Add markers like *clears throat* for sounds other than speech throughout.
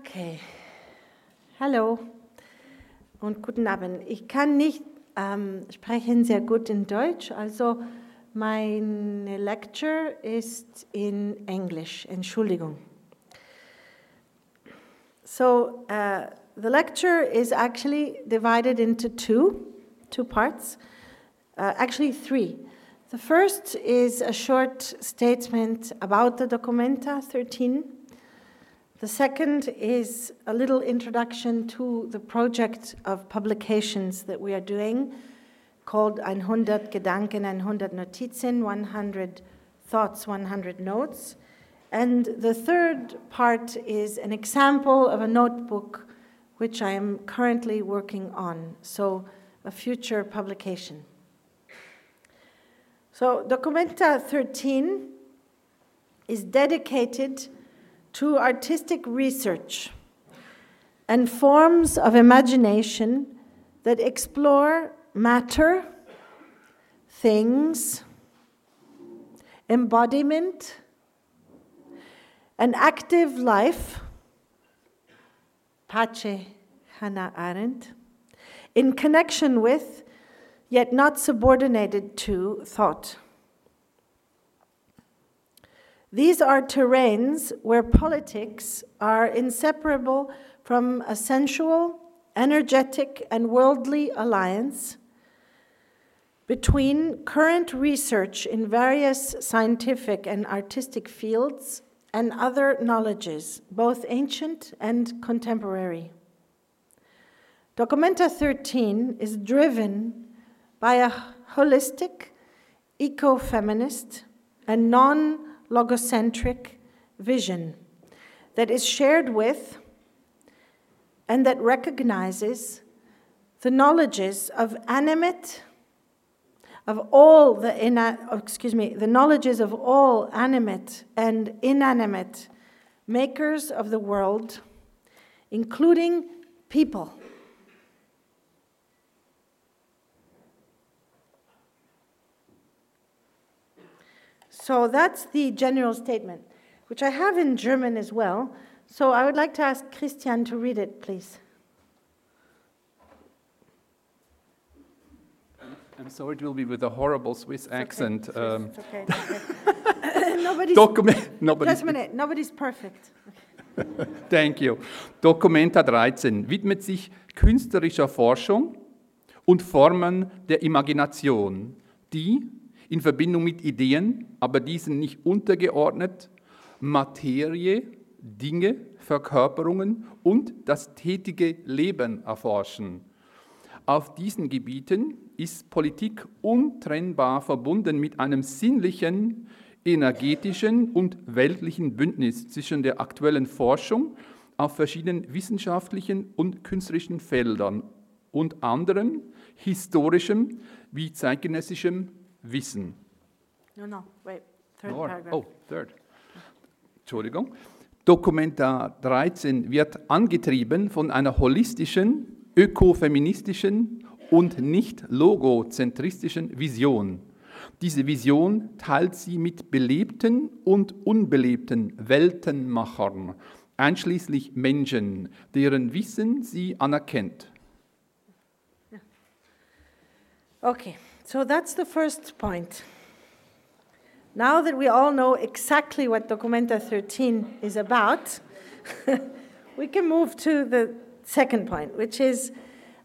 Okay. Hallo und guten Abend. Ich kann nicht ähm, sprechen sehr gut in Deutsch, also meine Lecture ist in English. Entschuldigung. So uh, the lecture is actually divided into two, two parts, uh, actually three. The first is a short statement about the Documenta 13 the second is a little introduction to the project of publications that we are doing called 100 Gedanken, 100 Notizen, 100 Thoughts, 100 Notes. And the third part is an example of a notebook which I am currently working on, so a future publication. So, Documenta 13 is dedicated to artistic research and forms of imagination that explore matter, things, embodiment, an active life, Pace Hannah Arendt, in connection with, yet not subordinated to, thought. These are terrains where politics are inseparable from a sensual, energetic, and worldly alliance between current research in various scientific and artistic fields and other knowledges, both ancient and contemporary. Documenta 13 is driven by a holistic, eco feminist, and non logocentric vision that is shared with and that recognizes the knowledges of animate of all the ina- oh, excuse me the knowledges of all animate and inanimate makers of the world including people So that's the general statement, which I have in German as well. So I would like to ask Christian to read it, please. I'm sorry, it will be with a horrible Swiss It's accent. Okay. Um, okay. *laughs* Nobody's, Dokument, nobody's, just a minute. Nobody's perfect. *laughs* thank you. Documenta 13 widmet sich künstlerischer Forschung und Formen der Imagination, die in Verbindung mit Ideen, aber diesen nicht untergeordnet, Materie, Dinge, Verkörperungen und das tätige Leben erforschen. Auf diesen Gebieten ist Politik untrennbar verbunden mit einem sinnlichen, energetischen und weltlichen Bündnis zwischen der aktuellen Forschung auf verschiedenen wissenschaftlichen und künstlerischen Feldern und anderem historischem wie zeitgenössischem Wissen. No, no, wait. Third More. paragraph. Oh, third. Entschuldigung. Dokumenta 13 wird angetrieben von einer holistischen, ökofeministischen und nicht logozentristischen Vision. Diese Vision teilt sie mit belebten und unbelebten Weltenmachern, einschließlich Menschen, deren Wissen sie anerkennt. Okay, so that's the first point. Now that we all know exactly what Documenta 13 is about, *laughs* we can move to the second point, which is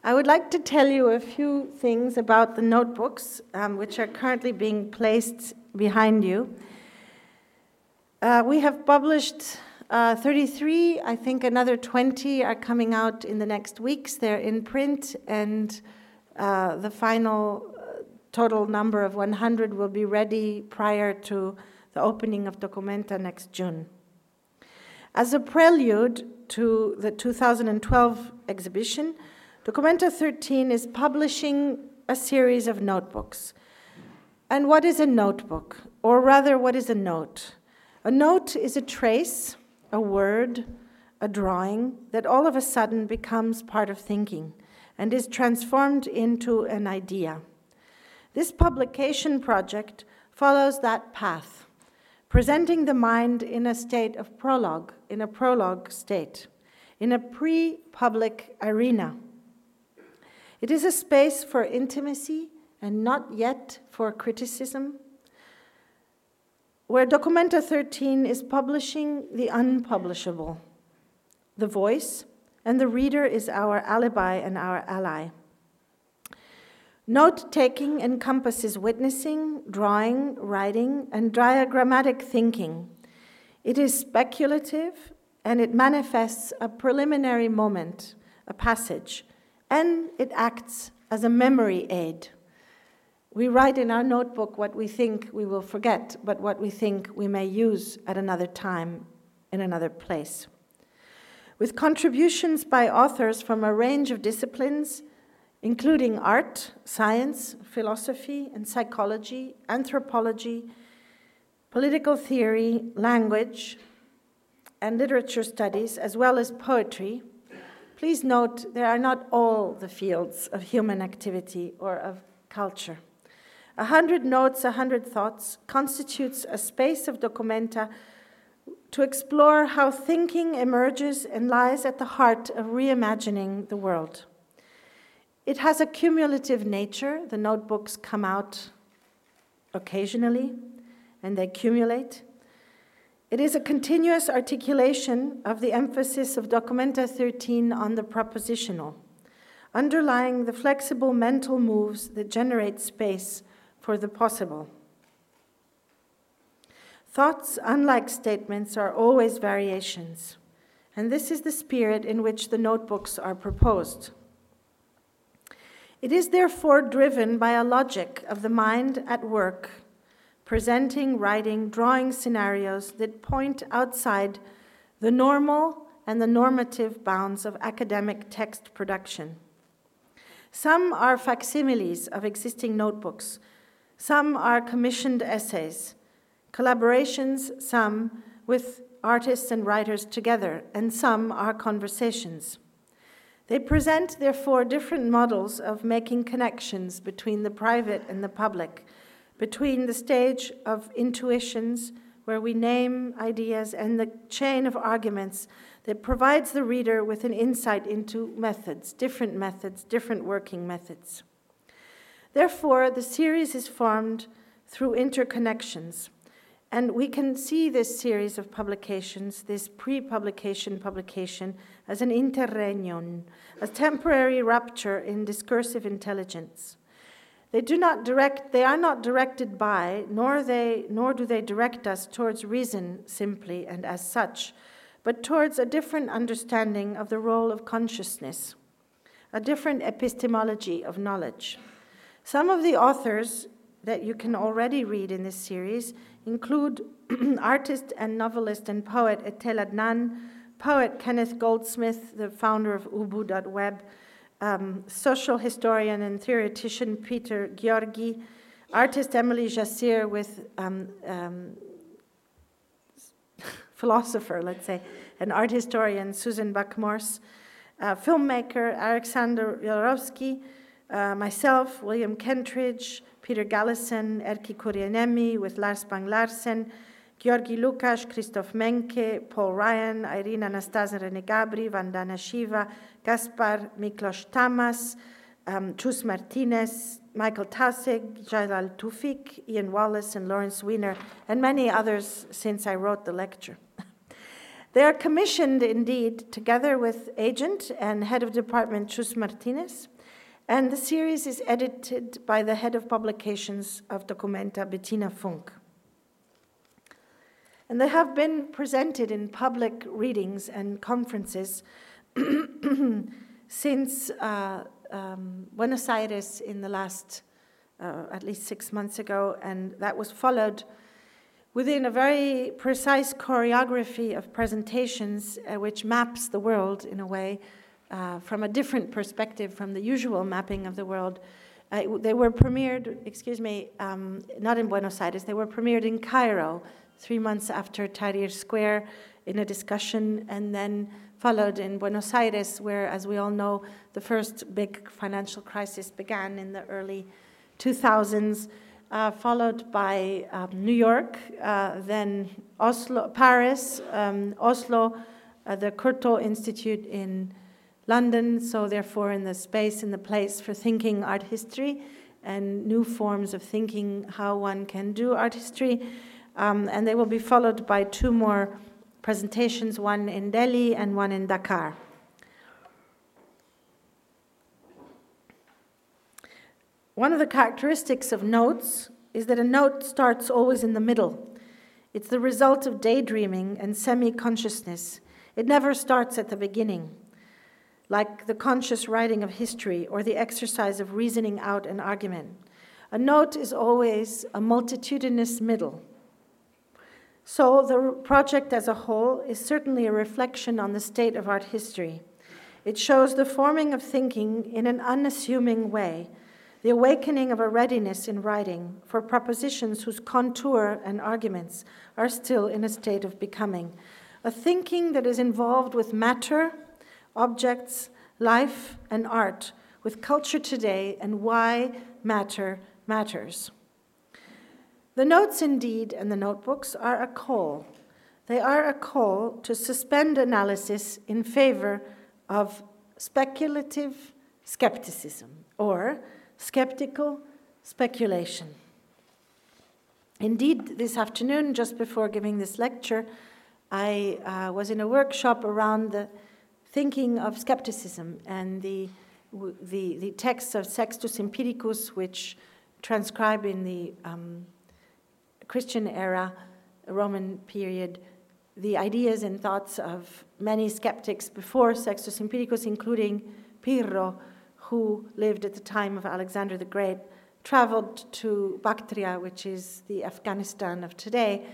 I would like to tell you a few things about the notebooks, um, which are currently being placed behind you. Uh, we have published uh, 33, I think another 20 are coming out in the next weeks. They're in print, and uh, the final total number of 100 will be ready prior to the opening of Documenta next June. As a prelude to the 2012 exhibition, Documenta 13 is publishing a series of notebooks. And what is a notebook? Or rather, what is a note? A note is a trace, a word, a drawing that all of a sudden becomes part of thinking and is transformed into an idea. This publication project follows that path, presenting the mind in a state of prologue, in a prologue state. in a pre public arena. It is a space for intimacy and not yet for criticism, where Documenta 13 is publishing the unpublishable, the voice, and the reader is our alibi and our ally. Note taking encompasses witnessing, drawing, writing, and diagrammatic thinking. It is speculative and it manifests a preliminary moment, a passage, and it acts as a memory aid. We write in our notebook what we think we will forget, but what we think we may use at another time in another place. With contributions by authors from a range of disciplines, including art, science, philosophy, and psychology, anthropology, political theory, language, and literature studies, as well as poetry, please note there are not all the fields of human activity or of culture. A hundred notes, a hundred thoughts constitutes a space of documenta to explore how thinking emerges and lies at the heart of reimagining the world. It has a cumulative nature. The notebooks come out occasionally and they accumulate. It is a continuous articulation of the emphasis of Documenta 13 on the propositional, underlying the flexible mental moves that generate space for the possible. Thoughts, unlike statements, are always variations, and this is the spirit in which the notebooks are proposed. It is therefore driven by a logic of the mind at work, presenting, writing, drawing scenarios that point outside the normal and the normative bounds of academic text production. Some are facsimiles of existing notebooks some are commissioned essays, collaborations, some with artists and writers together, and some are conversations. They present, therefore, different models of making connections between the private and the public, between the stage of intuitions, where we name ideas, and the chain of arguments that provides the reader with an insight into methods, different methods, different working methods. Therefore, the series is formed through interconnections. And we can see this series of publications, this pre publication publication, as an interregnum, a temporary rupture in discursive intelligence. They, do not direct, they are not directed by, nor, they, nor do they direct us towards reason simply and as such, but towards a different understanding of the role of consciousness, a different epistemology of knowledge. Some of the authors that you can already read in this series include *clears throat* artist and novelist and poet Etel Adnan, poet Kenneth Goldsmith, the founder of UbuWeb, um, social historian and theoretician Peter Gyorgy, artist Emily Jacir with um, um, *laughs* philosopher, let's say, and art historian Susan Buck-Morss, uh, filmmaker Alexander Jodorowsky, uh, myself, William Kentridge, Peter Galison, Erkki Kurenniemi with Lars Bang Larsen, Georgi Lukas, Christoph Menke, Paul Ryan, Irina Anastasia Rene Gabri, Vandana Shiva, Gaspar Miklos Tamas, um, Chus Martinez, Michael Taussig, Jalal Toufic, Ian Wallace, and Lawrence Weiner, and many others since I wrote the lecture. *laughs* they are commissioned indeed together with agent and head of department Chus Martinez and the series is edited by the head of publications of Documenta, Bettina Funk. And they have been presented in public readings and conferences *clears throat* since uh, um, Buenos Aires in the last uh, at least six months ago, and that was followed within a very precise choreography of presentations uh, which maps the world in a way uh, from a different perspective from the usual mapping of the world. Uh, they were premiered, excuse me, um, not in Buenos Aires, they were premiered in Cairo three months after Tahrir Square in a discussion, and then followed in Buenos Aires, where, as we all know, the first big financial crisis began in the early 2000s, uh, followed by um, New York, uh, then Oslo, Paris, um, Oslo, uh, the Courtauld Institute in London, so therefore in the space and the place for thinking art history and new forms of thinking how one can do art history. Um, and they will be followed by two more presentations, one in Delhi and one in Dakar. One of the characteristics of notes is that a note starts always in the middle. It's the result of daydreaming and semi consciousness. It never starts at the beginning, like the conscious writing of history or the exercise of reasoning out an argument. A note is always a multitudinous middle. So, the project as a whole is certainly a reflection on the state of art history. It shows the forming of thinking in an unassuming way the awakening of a readiness in writing for propositions whose contour and arguments are still in a state of becoming, a thinking that is involved with matter, objects, life, and art, with culture today and why matter matters. The notes, indeed, and the notebooks are a call. They are a call to suspend analysis in favor of speculative skepticism or skeptical speculation. Indeed, this afternoon, just before giving this lecture, I uh, was in a workshop around the thinking of skepticism and the, the, the texts of Sextus Empiricus, which transcribe in the um, Christian era, Roman period, the ideas and thoughts of many skeptics before Sextus Empiricus, including Pyrrho, who lived at the time of Alexander the Great, traveled to Bactria, which is the Afghanistan of today,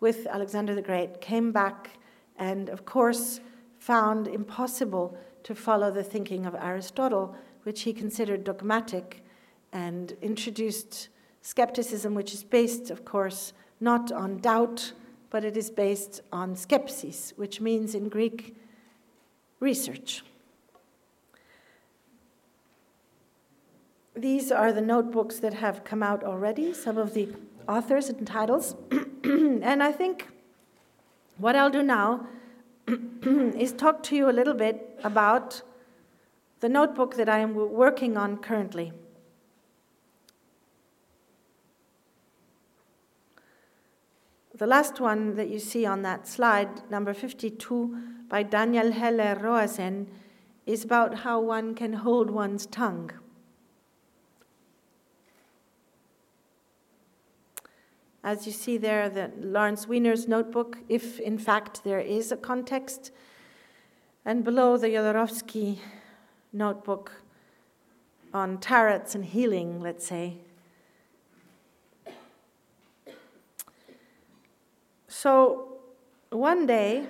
with Alexander the Great, came back, and of course found impossible to follow the thinking of Aristotle, which he considered dogmatic, and introduced skepticism, which is based, of course, not on doubt, but it is based on skepsis, which means in Greek, research. These are the notebooks that have come out already, some of the authors and titles. *clears throat* and I think what I'll do now *clears throat* is talk to you a little bit about the notebook that I am working on currently. The last one that you see on that slide, number 52, by Daniel Heller Roazen, is about how one can hold one's tongue. As you see there, the Lawrence Weiner's notebook, if in fact there is a context. And below the Jodorowsky notebook on tarots and healing, let's say. So one day,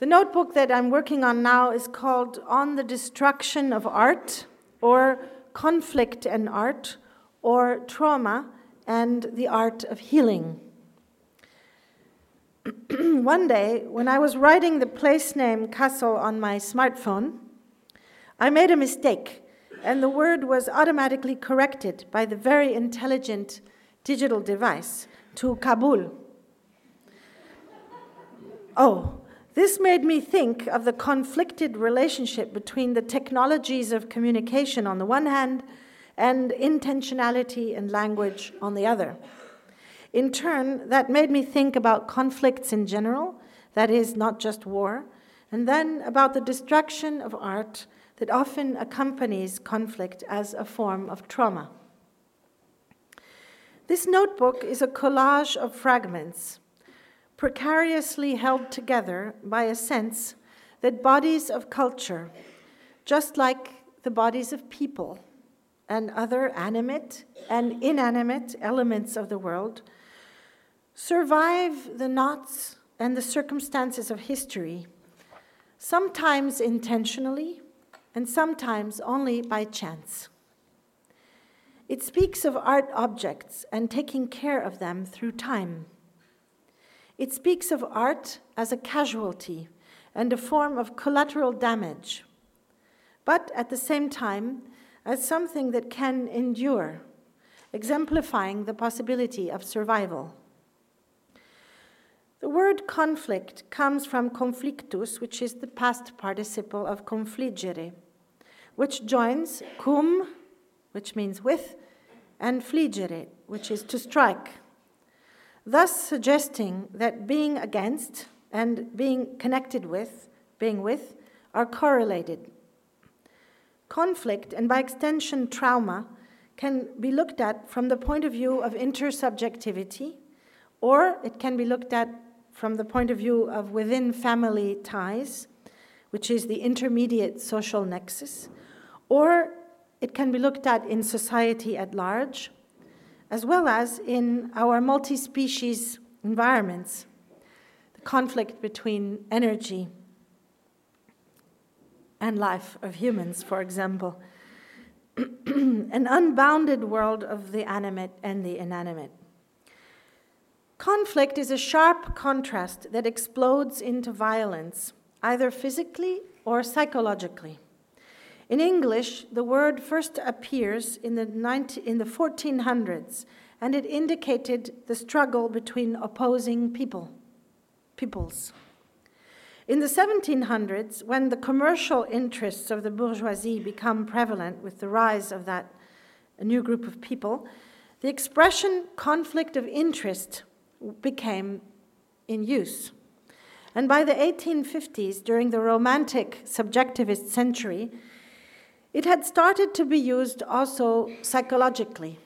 the notebook that I'm working on now is called On the Destruction of Art, or Conflict and Art, or Trauma and the art of healing. *clears throat* One day, when I was writing the place name Kassel on my smartphone, I made a mistake, and the word was automatically corrected by the very intelligent digital device to Kabul. Oh, this made me think of the conflicted relationship between the technologies of communication on the one hand and intentionality in language on the other. In turn, that made me think about conflicts in general, that is, not just war, and then about the destruction of art that often accompanies conflict as a form of trauma. This notebook is a collage of fragments, precariously held together by a sense that bodies of culture, just like the bodies of people, and other animate and inanimate elements of the world survive the knots and the circumstances of history, sometimes intentionally and sometimes only by chance. It speaks of art objects and taking care of them through time. It speaks of art as a casualty and a form of collateral damage, but at the same time, as something that can endure, exemplifying the possibility of survival. The word conflict comes from conflictus, which is the past participle of confligere, which joins cum, which means with, and fligere, which is to strike, thus suggesting that being against and being connected with, being with, are correlated. Conflict, and by extension trauma, can be looked at from the point of view of intersubjectivity, or it can be looked at from the point of view of within family ties, which is the intermediate social nexus, or it can be looked at in society at large, as well as in our multi species environments, the conflict between energy and life of humans, for example, *clears throat* an unbounded world of the animate and the inanimate. Conflict is a sharp contrast that explodes into violence, either physically or psychologically. In English, the word first appears in the, 19, in the 1400s, and it indicated the struggle between opposing people, peoples. In the 1700s, when the commercial interests of the bourgeoisie become prevalent with the rise of that new group of people, the expression conflict of interest became in use. And by the 1850s, during the Romantic subjectivist century, it had started to be used also psychologically.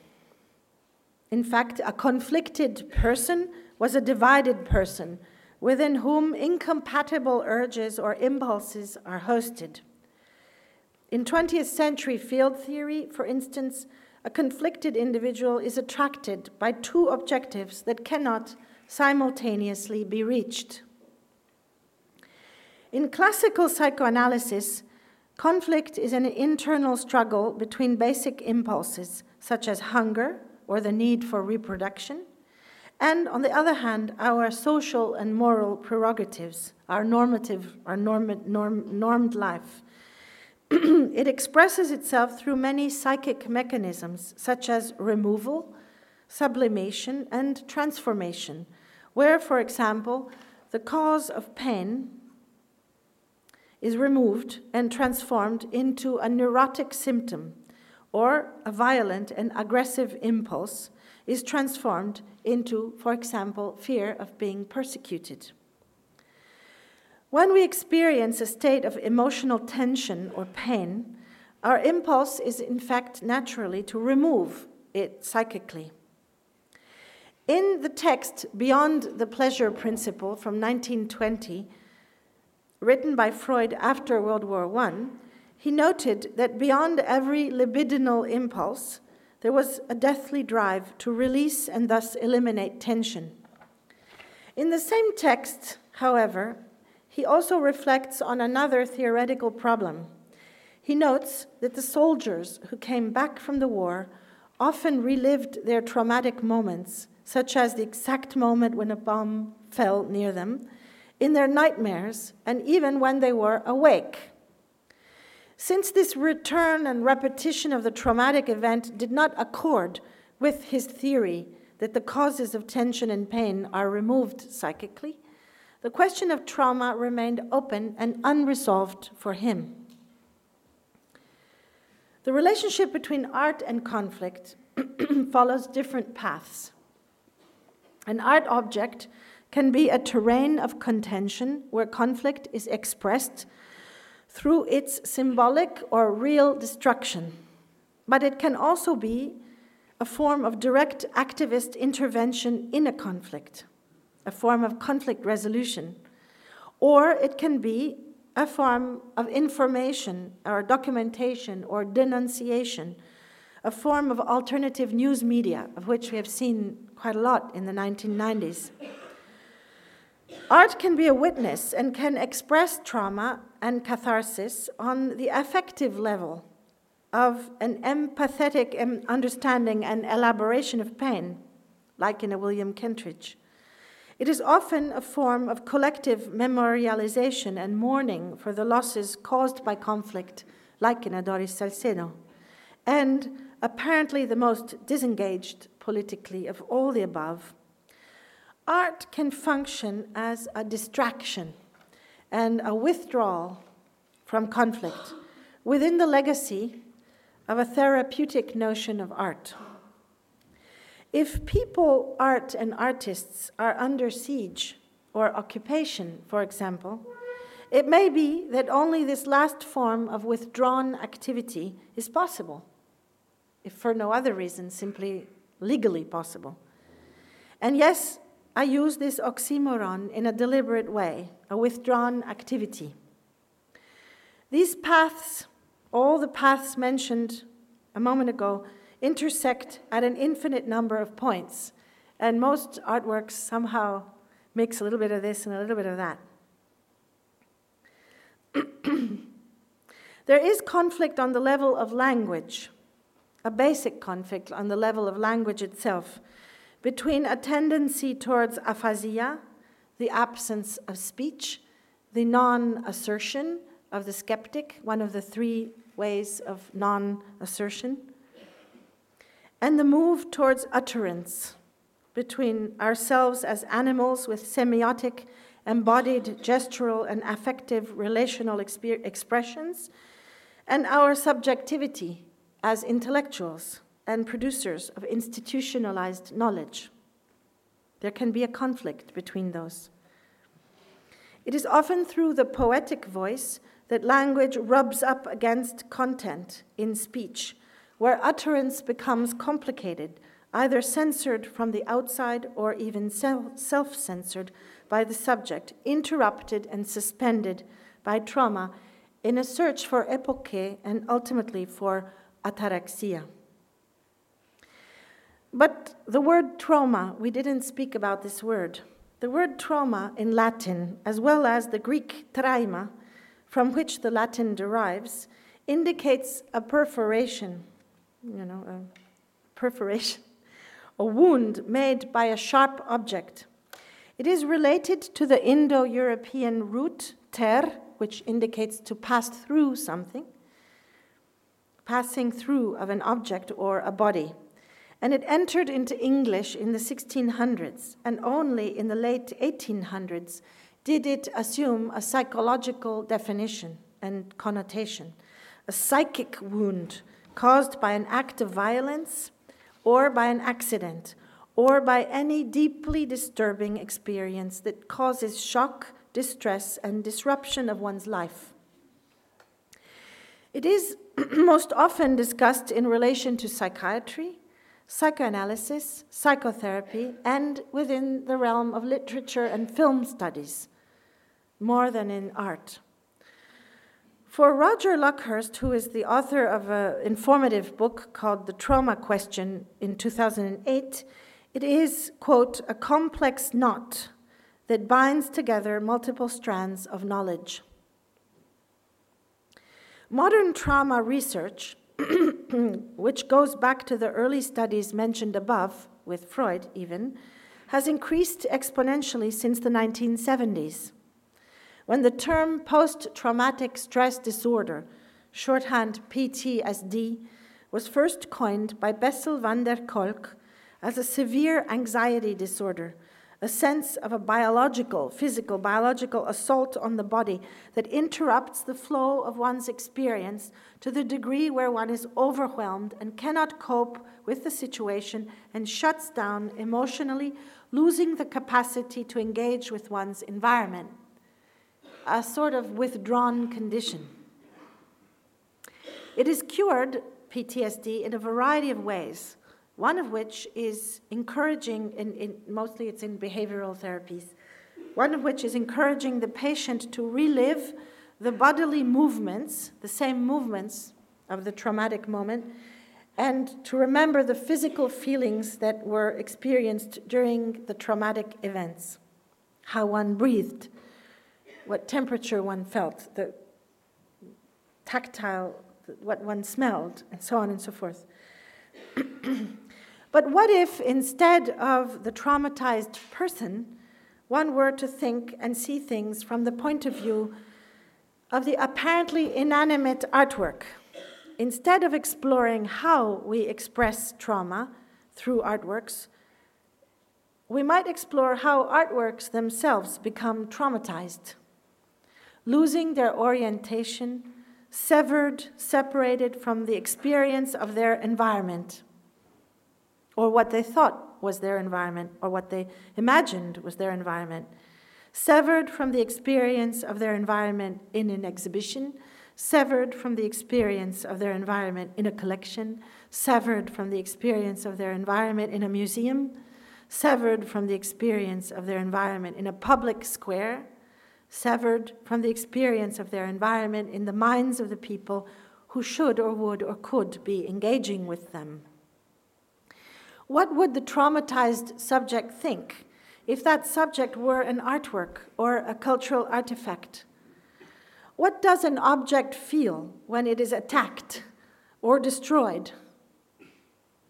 In fact, a conflicted person was a divided person within whom incompatible urges or impulses are hosted. In 20th century field theory, for instance, a conflicted individual is attracted by two objectives that cannot simultaneously be reached. In classical psychoanalysis, Conflict is an internal struggle between basic impulses, such as hunger or the need for reproduction, and on the other hand, our social and moral prerogatives, our normative, our norm, norm, normed life. *clears throat* it expresses itself through many psychic mechanisms, such as removal, sublimation, and transformation, where, for example, the cause of pain is removed and transformed into a neurotic symptom, or a violent and aggressive impulse is transformed into, for example, fear of being persecuted. When we experience a state of emotional tension or pain, our impulse is in fact naturally to remove it psychically. In the text Beyond the Pleasure Principle from 1920, written by Freud after World War I, he noted that beyond every libidinal impulse, there was a deathly drive to release and thus eliminate tension. In the same text, however, he also reflects on another theoretical problem. He notes that the soldiers who came back from the war often relived their traumatic moments, such as the exact moment when a bomb fell near them, in their nightmares and even when they were awake. Since this return and repetition of the traumatic event did not accord with his theory that the causes of tension and pain are removed psychically, the question of trauma remained open and unresolved for him. The relationship between art and conflict *clears throat* follows different paths. An art object can be a terrain of contention where conflict is expressed through its symbolic or real destruction. But it can also be a form of direct activist intervention in a conflict, a form of conflict resolution. Or it can be a form of information or documentation or denunciation, a form of alternative news media, of which we have seen quite a lot in the 1990s. Art can be a witness and can express trauma and catharsis on the affective level of an empathetic understanding and elaboration of pain, like in a William Kentridge. It is often a form of collective memorialization and mourning for the losses caused by conflict, like in a Doris Salcedo, and apparently the most disengaged politically of all the above art can function as a distraction and a withdrawal from conflict within the legacy of a therapeutic notion of art. If people, art, and artists are under siege or occupation, for example, it may be that only this last form of withdrawn activity is possible, if for no other reason, simply legally possible. And yes, I use this oxymoron in a deliberate way, a withdrawn activity. These paths, all the paths mentioned a moment ago, intersect at an infinite number of points, and most artworks somehow mix a little bit of this and a little bit of that. *clears throat* there is conflict on the level of language, a basic conflict on the level of language itself, between a tendency towards aphasia, the absence of speech, the non assertion of the skeptic, one of the three ways of non assertion, and the move towards utterance between ourselves as animals with semiotic, embodied, gestural, and affective relational exp- expressions, and our subjectivity as intellectuals and producers of institutionalized knowledge. There can be a conflict between those. It is often through the poetic voice that language rubs up against content in speech, where utterance becomes complicated, either censored from the outside or even self censored by the subject, interrupted and suspended by trauma in a search for epoche and ultimately for ataraxia. But the word trauma, we didn't speak about this word. The word trauma in Latin, as well as the Greek trauma, from which the Latin derives, indicates a perforation, you know, a perforation, a wound made by a sharp object. It is related to the Indo European root ter, which indicates to pass through something, passing through of an object or a body. And it entered into English in the 1600s, and only in the late 1800s did it assume a psychological definition and connotation, a psychic wound caused by an act of violence or by an accident or by any deeply disturbing experience that causes shock, distress, and disruption of one's life. It is *clears throat* most often discussed in relation to psychiatry, psychoanalysis, psychotherapy, and within the realm of literature and film studies, more than in art. For Roger Luckhurst, who is the author of an informative book called The Trauma Question in 2008, it is, quote, a complex knot that binds together multiple strands of knowledge. Modern trauma research, *clears throat* which goes back to the early studies mentioned above, with Freud even, has increased exponentially since the 1970s. When the term post traumatic stress disorder, shorthand PTSD, was first coined by Bessel van der Kolk as a severe anxiety disorder a sense of a biological, physical, biological assault on the body that interrupts the flow of one's experience to the degree where one is overwhelmed and cannot cope with the situation and shuts down emotionally, losing the capacity to engage with one's environment. A sort of withdrawn condition. It is cured, PTSD, in a variety of ways one of which is encouraging, in, in, mostly it's in behavioral therapies, one of which is encouraging the patient to relive the bodily movements, the same movements of the traumatic moment, and to remember the physical feelings that were experienced during the traumatic events, how one breathed, what temperature one felt, the tactile, what one smelled, and so on and so forth. *clears throat* But what if instead of the traumatized person, one were to think and see things from the point of view of the apparently inanimate artwork? Instead of exploring how we express trauma through artworks, we might explore how artworks themselves become traumatized, losing their orientation, severed, separated from the experience of their environment, or what they thought was their environment, or what they imagined was their environment, severed from the experience of their environment in an exhibition, severed from the experience of their environment in a collection, severed from the experience of their environment in a museum, severed from the experience of their environment in a public square, severed from the experience of their environment in the minds of the people who should or would or could be engaging with them. What would the traumatized subject think if that subject were an artwork or a cultural artifact? What does an object feel when it is attacked or destroyed,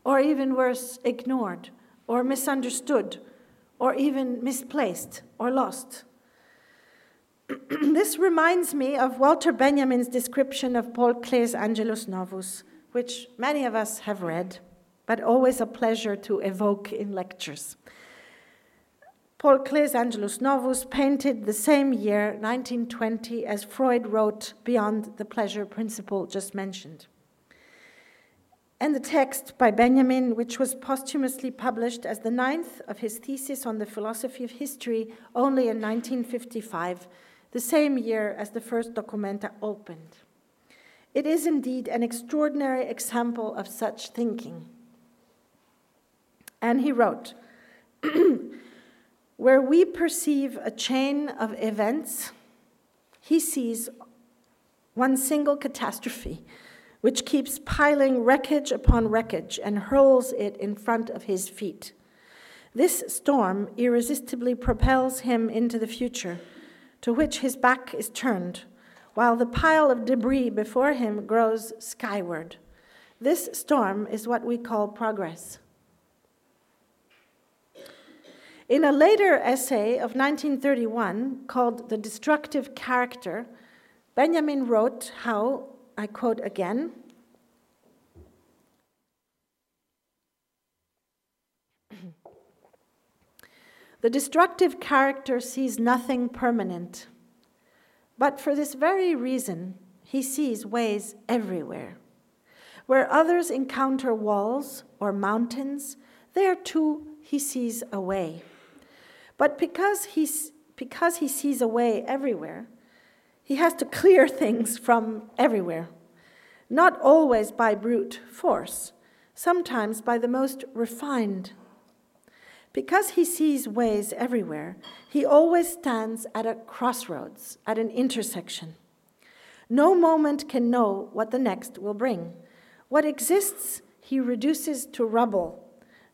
or even worse, ignored or misunderstood, or even misplaced or lost? *clears throat* this reminds me of Walter Benjamin's description of Paul Klee's Angelus Novus, which many of us have read, but always a pleasure to evoke in lectures. Paul Klee's Angelus Novus, painted the same year, 1920, as Freud wrote Beyond the Pleasure Principle just mentioned. And the text by Benjamin, which was posthumously published as the ninth of his thesis on the philosophy of history only in 1955, the same year as the first Documenta opened. It is indeed an extraordinary example of such thinking. And he wrote, *clears throat* Where we perceive a chain of events, he sees one single catastrophe which keeps piling wreckage upon wreckage and hurls it in front of his feet. This storm irresistibly propels him into the future, to which his back is turned, while the pile of debris before him grows skyward. This storm is what we call progress. In a later essay of 1931 called The Destructive Character, Benjamin wrote how, I quote again, The destructive character sees nothing permanent, but for this very reason, he sees ways everywhere. Where others encounter walls or mountains, there too he sees a way. But because, he's, because he sees a way everywhere, he has to clear *laughs* things from everywhere. Not always by brute force, sometimes by the most refined. Because he sees ways everywhere, he always stands at a crossroads, at an intersection. No moment can know what the next will bring. What exists, he reduces to rubble,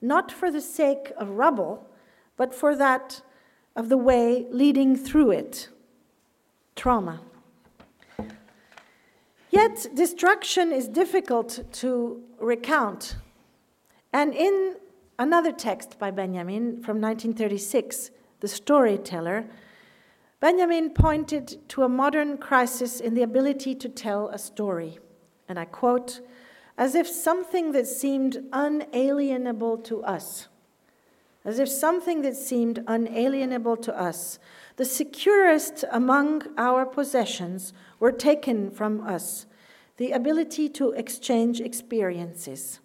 not for the sake of rubble, but for that of the way leading through it trauma. Yet, destruction is difficult to recount. And in another text by Benjamin from 1936, The Storyteller, Benjamin pointed to a modern crisis in the ability to tell a story. And I quote, as if something that seemed unalienable to us as if something that seemed unalienable to us, the securest among our possessions, were taken from us the ability to exchange experiences.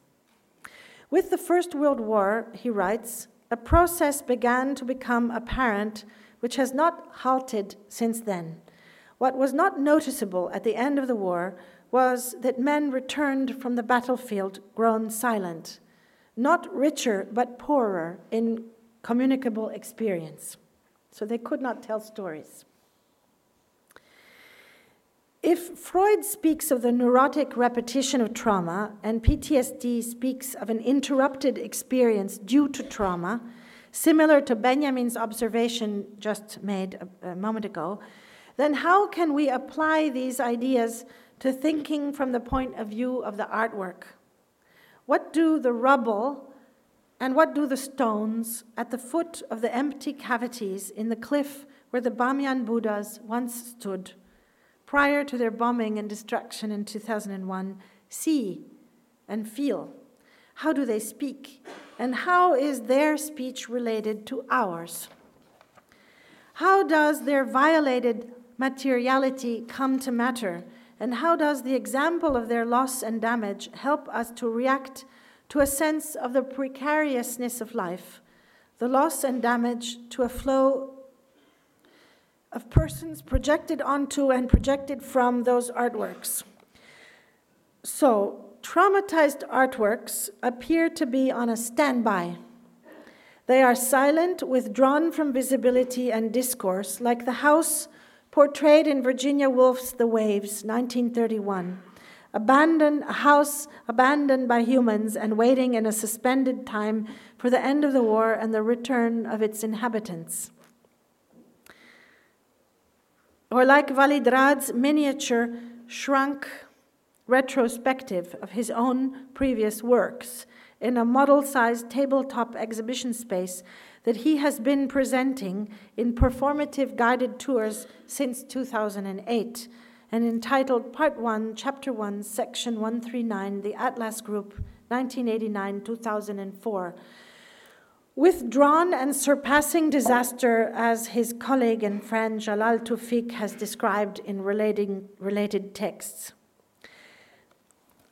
With the First World War, he writes, a process began to become apparent which has not halted since then. What was not noticeable at the end of the war was that men returned from the battlefield grown silent not richer, but poorer in communicable experience. So they could not tell stories. If Freud speaks of the neurotic repetition of trauma and PTSD speaks of an interrupted experience due to trauma, similar to Benjamin's observation just made a, a moment ago, then how can we apply these ideas to thinking from the point of view of the artwork? What do the rubble and what do the stones at the foot of the empty cavities in the cliff where the Bamyan Buddhas once stood prior to their bombing and destruction in 2001 see and feel? How do they speak? And how is their speech related to ours? How does their violated materiality come to matter? And how does the example of their loss and damage help us to react to a sense of the precariousness of life, the loss and damage to a flow of persons projected onto and projected from those artworks? So, traumatized artworks appear to be on a standby. They are silent, withdrawn from visibility and discourse, like the house portrayed in Virginia Woolf's The Waves, 1931. Abandoned, a house abandoned by humans and waiting in a suspended time for the end of the war and the return of its inhabitants. Or like Walid Raad's miniature shrunk retrospective of his own previous works in a model sized tabletop exhibition space that he has been presenting in performative guided tours since 2008 and entitled Part 1, Chapter 1, Section 139, The Atlas Group, 1989 2004. Withdrawn and surpassing disaster, as his colleague and friend Jalal Toufic has described in relating, related texts.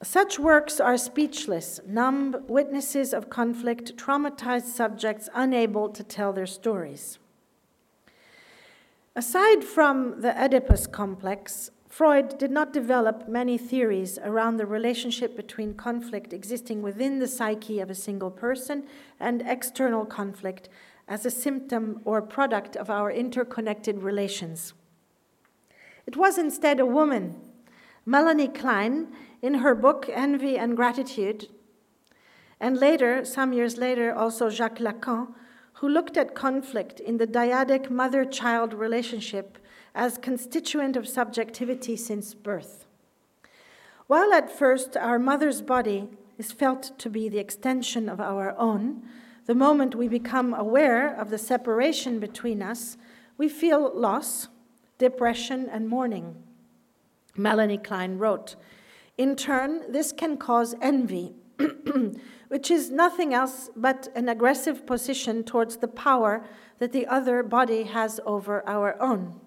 Such works are speechless, numb witnesses of conflict, traumatized subjects unable to tell their stories. Aside from the Oedipus complex, Freud did not develop many theories around the relationship between conflict existing within the psyche of a single person and external conflict as a symptom or product of our interconnected relations. It was instead a woman, Melanie Klein, in her book Envy and Gratitude, and later, some years later, also Jacques Lacan, who looked at conflict in the dyadic mother child relationship as constituent of subjectivity since birth. While at first our mother's body is felt to be the extension of our own, the moment we become aware of the separation between us, we feel loss, depression, and mourning. Melanie Klein wrote in turn, this can cause envy, *clears throat* which is nothing else but an aggressive position towards the power that the other body has over our own.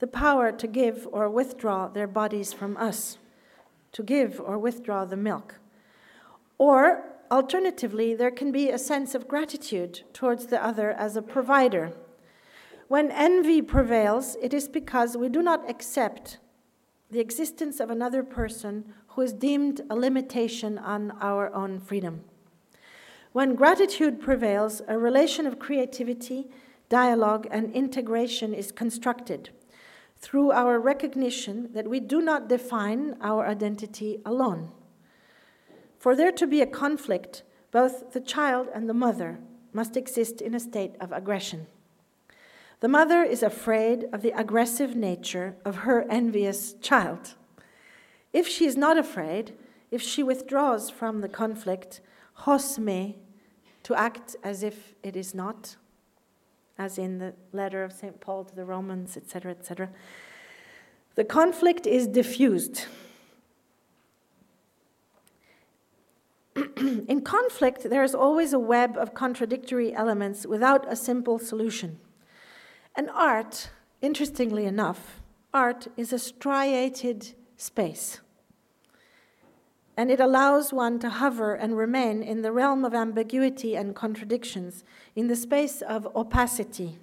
The power to give or withdraw their bodies from us, to give or withdraw the milk. Or, alternatively, there can be a sense of gratitude towards the other as a provider. When envy prevails, it is because we do not accept the existence of another person who is deemed a limitation on our own freedom. When gratitude prevails, a relation of creativity, dialogue, and integration is constructed through our recognition that we do not define our identity alone. For there to be a conflict, both the child and the mother must exist in a state of aggression. The mother is afraid of the aggressive nature of her envious child. If she is not afraid, if she withdraws from the conflict, hosme, to act as if it is not, as in the letter of St. Paul to the Romans, etc., etc., the conflict is diffused. *clears throat* in conflict, there is always a web of contradictory elements without a simple solution. And art, interestingly enough, art is a striated space. And it allows one to hover and remain in the realm of ambiguity and contradictions, in the space of opacity.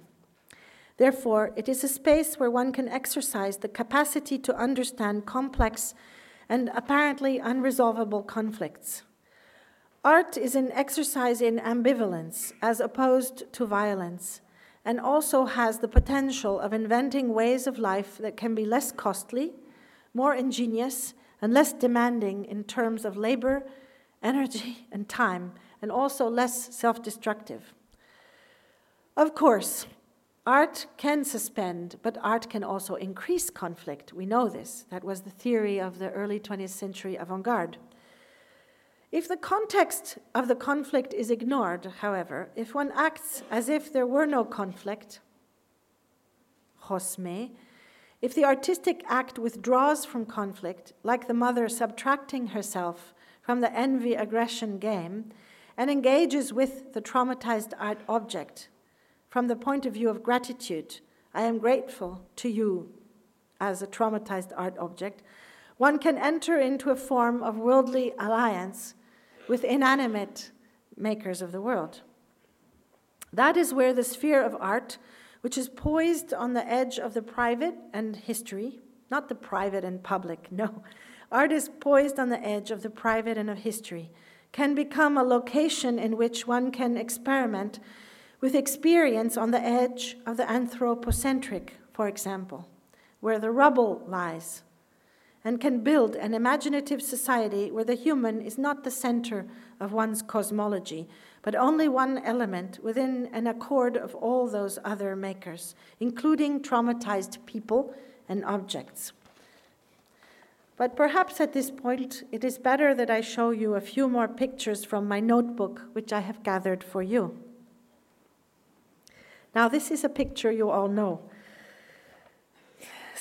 Therefore, it is a space where one can exercise the capacity to understand complex and apparently unresolvable conflicts. Art is an exercise in ambivalence as opposed to violence and also has the potential of inventing ways of life that can be less costly, more ingenious, and less demanding in terms of labor, energy, *laughs* and time, and also less self destructive. Of course, art can suspend, but art can also increase conflict. We know this. That was the theory of the early 20th century avant garde. If the context of the conflict is ignored, however, if one acts as if there were no conflict, hosme, if the artistic act withdraws from conflict, like the mother subtracting herself from the envy aggression game, and engages with the traumatized art object from the point of view of gratitude. I am grateful to you as a traumatized art object. One can enter into a form of worldly alliance with inanimate makers of the world. That is where the sphere of art, which is poised on the edge of the private and history, not the private and public, *laughs* no. Art is poised on the edge of the private and of history, can become a location in which one can experiment with experience on the edge of the anthropocentric, for example, where the rubble lies, and can build an imaginative society where the human is not the center of one's cosmology, but only one element within an accord of all those other makers, including traumatized people and objects. But perhaps at this point, it is better that I show you a few more pictures from my notebook, which I have gathered for you. Now, this is a picture you all know.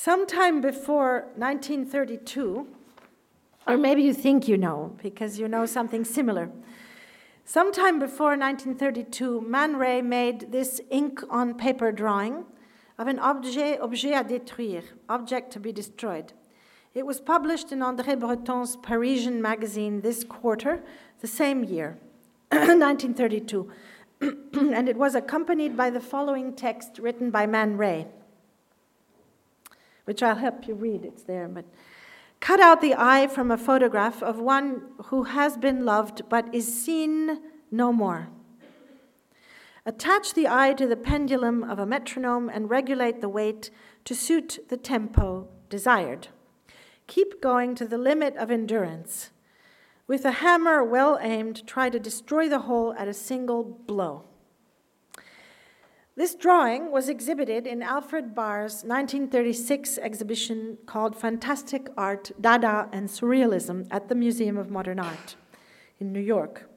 Sometime before 1932, or maybe you think you know because you know something similar. Sometime before 1932, Man Ray made this ink on paper drawing of an objet, objet à détruire, object to be destroyed. It was published in André Breton's Parisian magazine this quarter, the same year, *clears throat* 1932. *clears throat* and it was accompanied by the following text written by Man Ray, which I'll help you read. It's there, but cut out the eye from a photograph of one who has been loved but is seen no more. Attach the eye to the pendulum of a metronome and regulate the weight to suit the tempo desired. Keep going to the limit of endurance. With a hammer well aimed, try to destroy the whole at a single blow. This drawing was exhibited in Alfred Barr's 1936 exhibition called Fantastic Art, Dada, and Surrealism at the Museum of Modern Art in New York.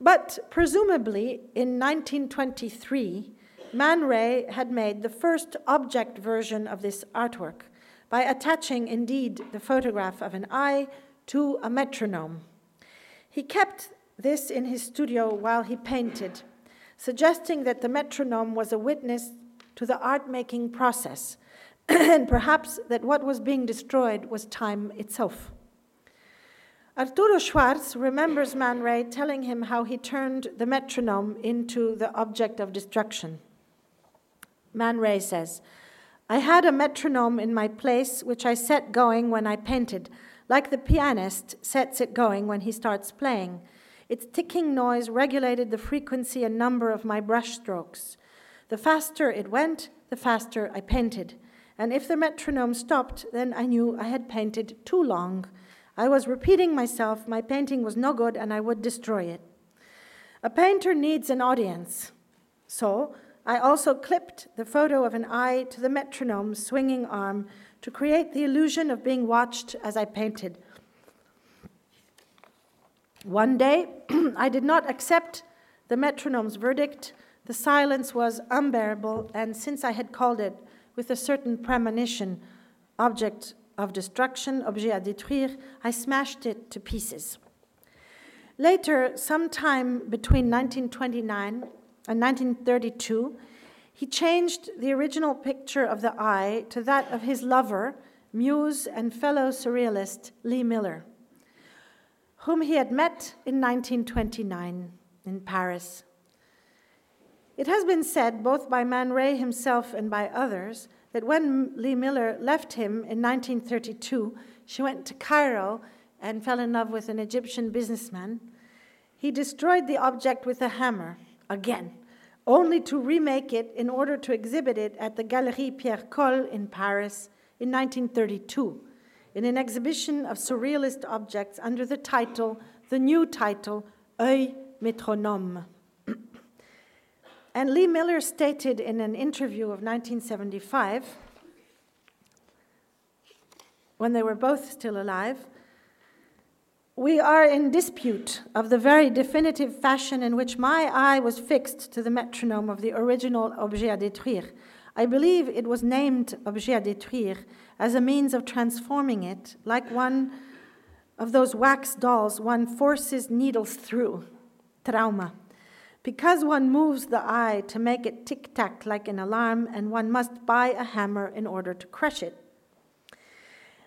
But presumably in 1923, Man Ray had made the first object version of this artwork by attaching indeed the photograph of an eye to a metronome. He kept this in his studio while he painted, suggesting that the metronome was a witness to the art making process, *clears throat* and perhaps that what was being destroyed was time itself. Arturo Schwarz remembers Man Ray telling him how he turned the metronome into the object of destruction. Man Ray says, I had a metronome in my place which I set going when I painted like the pianist sets it going when he starts playing. Its ticking noise regulated the frequency and number of my brush strokes. The faster it went, the faster I painted. And if the metronome stopped, then I knew I had painted too long. I was repeating myself, my painting was no good, and I would destroy it. A painter needs an audience. So I also clipped the photo of an eye to the metronome's swinging arm to create the illusion of being watched as I painted. One day, *clears throat* I did not accept the metronome's verdict. The silence was unbearable, and since I had called it with a certain premonition object of destruction, objet à détruire, I smashed it to pieces. Later, sometime between 1929 and 1932, he changed the original picture of the eye to that of his lover, muse, and fellow surrealist Lee Miller, whom he had met in 1929 in Paris. It has been said, both by Man Ray himself and by others, that when Lee Miller left him in 1932, she went to Cairo and fell in love with an Egyptian businessman. He destroyed the object with a hammer again only to remake it in order to exhibit it at the Galerie Pierre Colle in Paris in 1932 in an exhibition of surrealist objects under the title, the new title, Oeil Métronome. *clears throat* and Lee Miller stated in an interview of 1975, when they were both still alive, we are in dispute of the very definitive fashion in which my eye was fixed to the metronome of the original objet à détruire. I believe it was named objet à détruire as a means of transforming it, like one of those wax dolls one forces needles through. trauma. Because one moves the eye to make it tic tac like an alarm, and one must buy a hammer in order to crush it.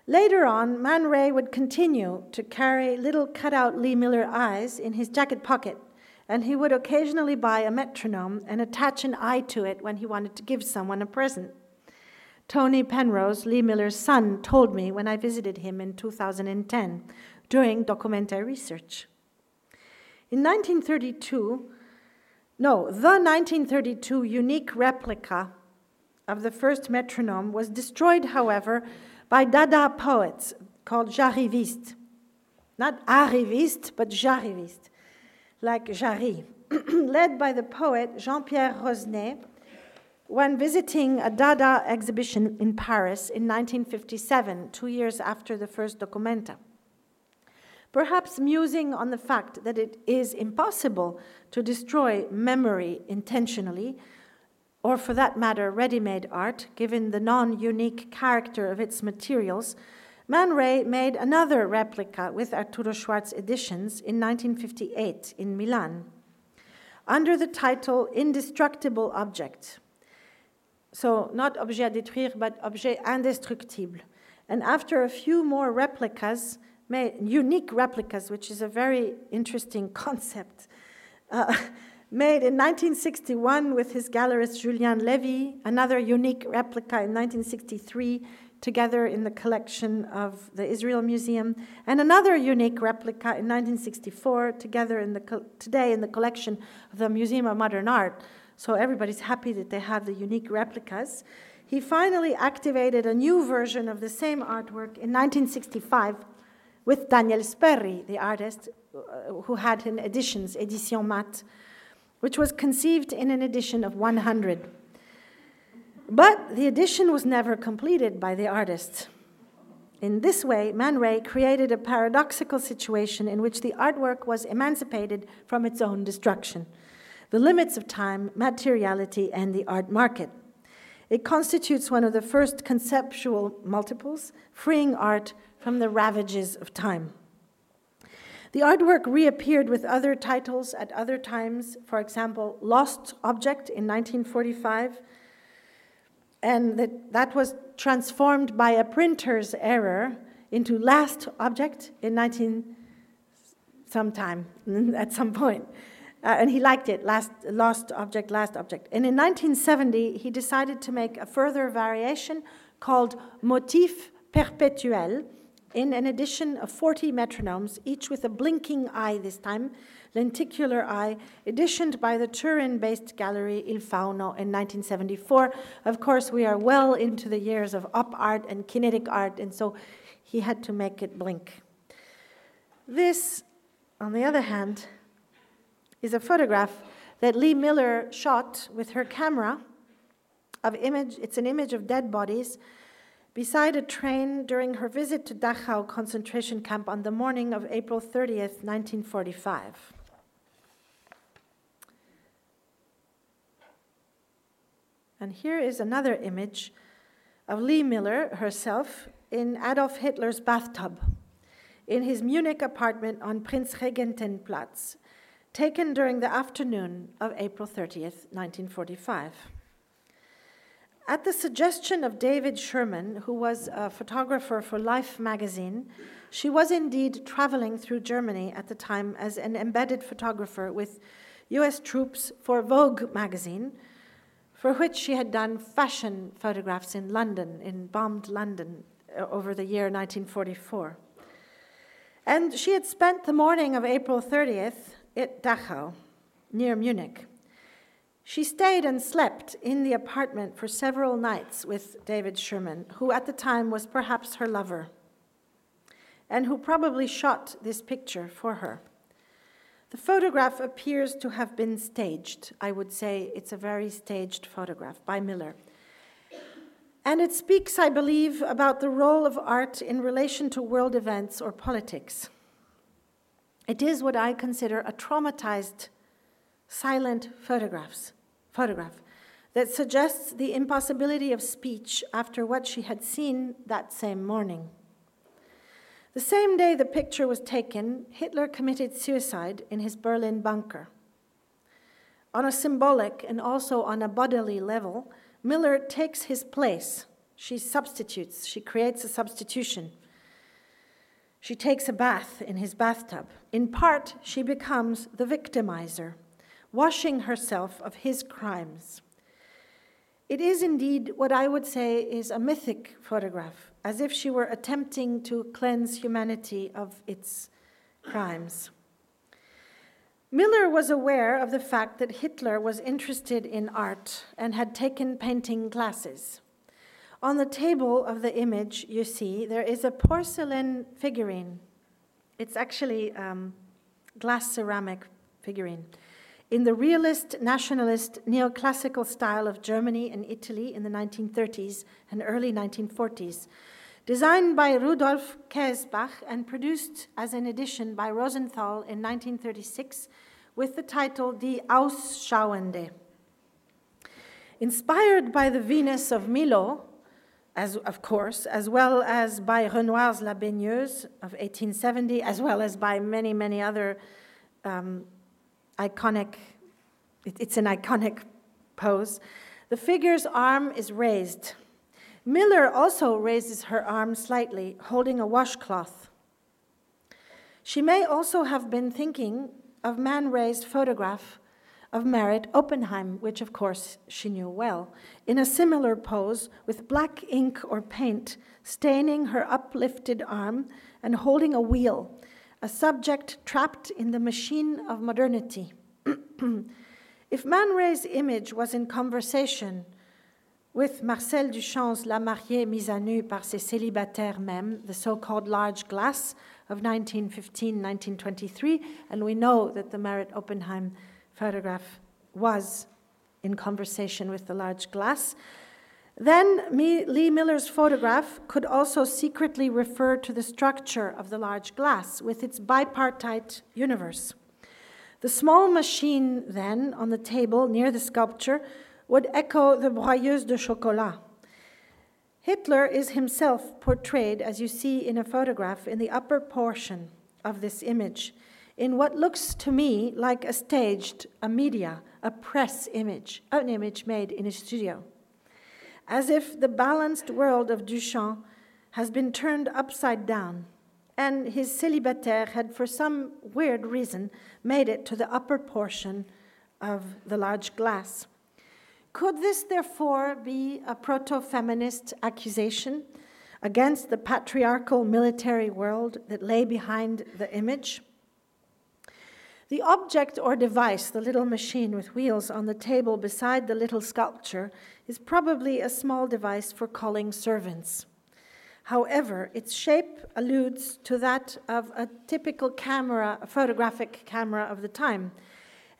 Later on, Man Ray would continue to carry little cutout Lee Miller eyes in his jacket pocket, and he would occasionally buy a metronome and attach an eye to it when he wanted to give someone a present. Tony Penrose, Lee Miller's son, told me when I visited him in 2010 during Documenta research. In 1932, no, the 1932 unique replica of the first metronome was destroyed, however, by Dada poets called Jarivist. Not arriviste, but Jarivist, like Jarry, *clears throat* led by the poet Jean Pierre Rosnay when visiting a Dada exhibition in Paris in 1957, two years after the first Documenta. Perhaps musing on the fact that it is impossible to destroy memory intentionally, or for that matter, ready made art, given the non unique character of its materials, Man Ray made another replica with Arturo Schwarz Editions in 1958 in Milan, under the title Indestructible Object. So, not objet à détruire, but objet indestructible. And after a few more replicas, made, unique replicas, which is a very interesting concept, uh, *laughs* made in 1961 with his gallerist Julien Levy, another unique replica in 1963, together in the collection of the Israel Museum, and another unique replica in 1964, together in the today in the collection of the Museum of Modern Art. So everybody's happy that they have the unique replicas. He finally activated a new version of the same artwork in 1965 with Daniel Spoerri, the artist uh, who had an editions, Edition Mat, which was conceived in an edition of 100. But the edition was never completed by the artist. In this way, Man Ray created a paradoxical situation in which the artwork was emancipated from its own destruction the limits of time, materiality, and the art market. It constitutes one of the first conceptual multiples, freeing art from the ravages of time. The artwork reappeared with other titles at other times, for example, Lost Object in 1945, and that, that was transformed by a printer's error into Last Object in 19 sometime, *laughs* at some point. Uh, and he liked it, last, Lost Object, Last Object. And in 1970, he decided to make a further variation called Motif Perpetuel, in an edition of 40 metronomes, each with a blinking eye this time, lenticular eye, editioned by the Turin based gallery Il Fauno in 1974. Of course, we are well into the years of op art and kinetic art, and so he had to make it blink. This, on the other hand, is a photograph that Lee Miller shot with her camera of image, it's an image of dead bodies beside a train during her visit to Dachau concentration camp on the morning of April 30th, 1945. And here is another image of Lee Miller herself in Adolf Hitler's bathtub in his Munich apartment on Prinzregentenplatz, taken during the afternoon of April 30th, 1945. At the suggestion of David Scherman, who was a photographer for Life magazine, she was indeed traveling through Germany at the time as an embedded photographer with US troops for Vogue magazine, for which she had done fashion photographs in London, in bombed London, uh, over the year 1944. And she had spent the morning of April 30th at Dachau, near Munich. She stayed and slept in the apartment for several nights with David Scherman, who at the time was perhaps her lover, and who probably shot this picture for her. The photograph appears to have been staged. I would say it's a very staged photograph by Miller. And it speaks, I believe, about the role of art in relation to world events or politics. It is what I consider a traumatized, silent photographs photograph that suggests the impossibility of speech after what she had seen that same morning. The same day the picture was taken, Hitler committed suicide in his Berlin bunker. On a symbolic and also on a bodily level, Miller takes his place. She substitutes, she creates a substitution. She takes a bath in his bathtub. In part, she becomes the victimizer, washing herself of his crimes. It is indeed what I would say is a mythic photograph, as if she were attempting to cleanse humanity of its crimes. Miller was aware of the fact that Hitler was interested in art and had taken painting classes. On the table of the image, you see, there is a porcelain figurine. It's actually um, glass ceramic figurine in the realist, nationalist, neoclassical style of Germany and Italy in the 1930s and early 1940s. Designed by Rudolf Kaesbach and produced as an edition by Rosenthal in 1936 with the title Die Ausschauende. Inspired by the Venus of Milo, as, of course, as well as by Renoir's La Baigneuse of 1870, as well as by many, many other um, iconic, it, it's an iconic pose. The figure's arm is raised. Miller also raises her arm slightly, holding a washcloth. She may also have been thinking of Man Ray's photograph of Meret Oppenheim, which of course she knew well, in a similar pose with black ink or paint staining her uplifted arm and holding a wheel a subject trapped in the machine of modernity. *clears throat* if Man Ray's image was in conversation with Marcel Duchamp's La Mariée mise à nu par ses célibataires même, the so called large glass of 1915 1923, and we know that the Meret Oppenheim photograph was in conversation with the large glass. Then Lee Miller's photograph could also secretly refer to the structure of the large glass with its bipartite universe. The small machine, then, on the table near the sculpture, would echo the broyeuse de chocolat. Hitler is himself portrayed, as you see in a photograph, in the upper portion of this image, in what looks to me like a staged, a media, a press image, an image made in a studio as if the balanced world of Duchamp has been turned upside down, and his célibataire had, for some weird reason, made it to the upper portion of the large glass. Could this therefore be a proto feminist accusation against the patriarchal military world that lay behind the image? The object or device, the little machine with wheels on the table beside the little sculpture, is probably a small device for calling servants. However, its shape alludes to that of a typical camera, a photographic camera of the time,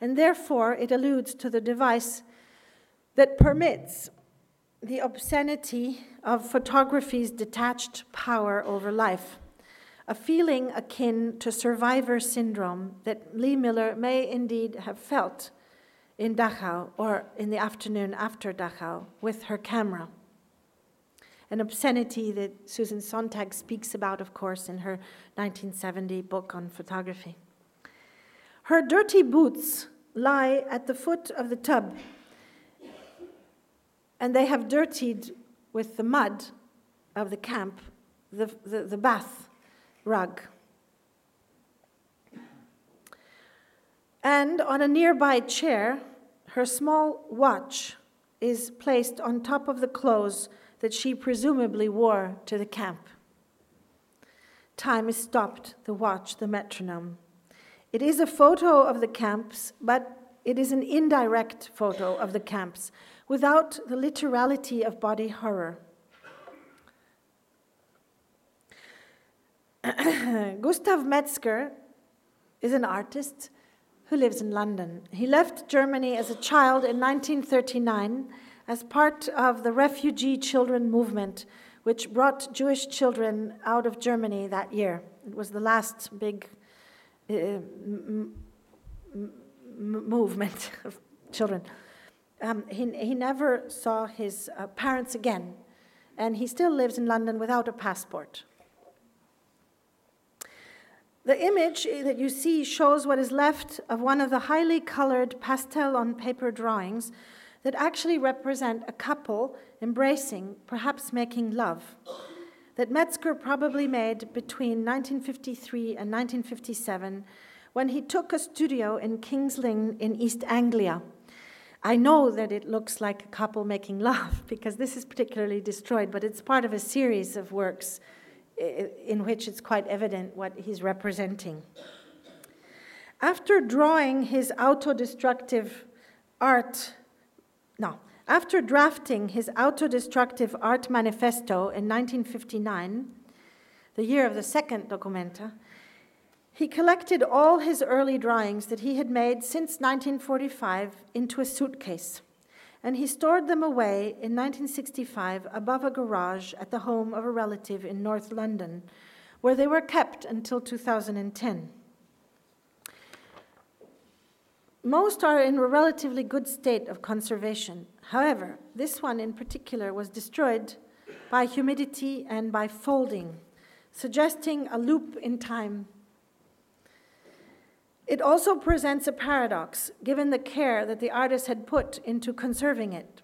and therefore it alludes to the device that permits the obscenity of photography's detached power over life a feeling akin to survivor syndrome that Lee Miller may indeed have felt in Dachau or in the afternoon after Dachau with her camera. An obscenity that Susan Sontag speaks about, of course, in her 1970 book on photography. Her dirty boots lie at the foot of the tub, and they have dirtied with the mud of the camp the, the, the bath rug. And on a nearby chair, her small watch is placed on top of the clothes that she presumably wore to the camp. Time is stopped, the watch, the metronome. It is a photo of the camps, but it is an indirect photo of the camps without the literality of body horror. *coughs* Gustav Metzger is an artist who lives in London. He left Germany as a child in 1939 as part of the refugee children movement, which brought Jewish children out of Germany that year. It was the last big uh, movement *laughs* of children. Um, he, he never saw his uh, parents again, and he still lives in London without a passport. The image that you see shows what is left of one of the highly colored pastel on paper drawings that actually represent a couple embracing, perhaps making love, that Metzger probably made between 1953 and 1957 when he took a studio in King's Lynn in East Anglia. I know that it looks like a couple making love *laughs* because this is particularly destroyed, but it's part of a series of works in which it's quite evident what he's representing. After drawing his autodestructive art, no, after drafting his autodestructive art manifesto in 1959, the year of the second Documenta, he collected all his early drawings that he had made since 1945 into a suitcase, and he stored them away in 1965 above a garage at the home of a relative in North London, where they were kept until 2010. Most are in a relatively good state of conservation. However, this one in particular was destroyed by humidity and by folding, suggesting a loop in time. It also presents a paradox, given the care that the artist had put into conserving it,